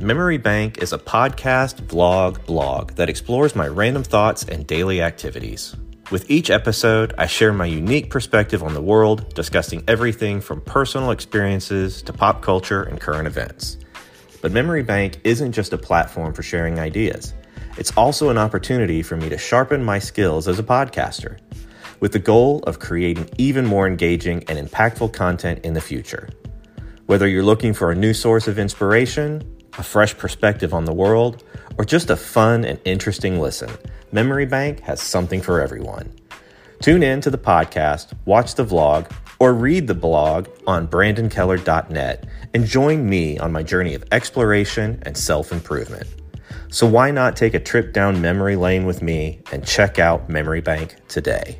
Memory Bank is a podcast, vlog, blog that explores my random thoughts and daily activities. With each episode, I share my unique perspective on the world, discussing everything from personal experiences to pop culture and current events. But Memory Bank isn't just a platform for sharing ideas, it's also an opportunity for me to sharpen my skills as a podcaster, with the goal of creating even more engaging and impactful content in the future. Whether you're looking for a new source of inspiration, a fresh perspective on the world, or just a fun and interesting listen, Memory Bank has something for everyone. Tune in to the podcast, watch the vlog, or read the blog on brandonkeller.net and join me on my journey of exploration and self improvement. So, why not take a trip down memory lane with me and check out Memory Bank today?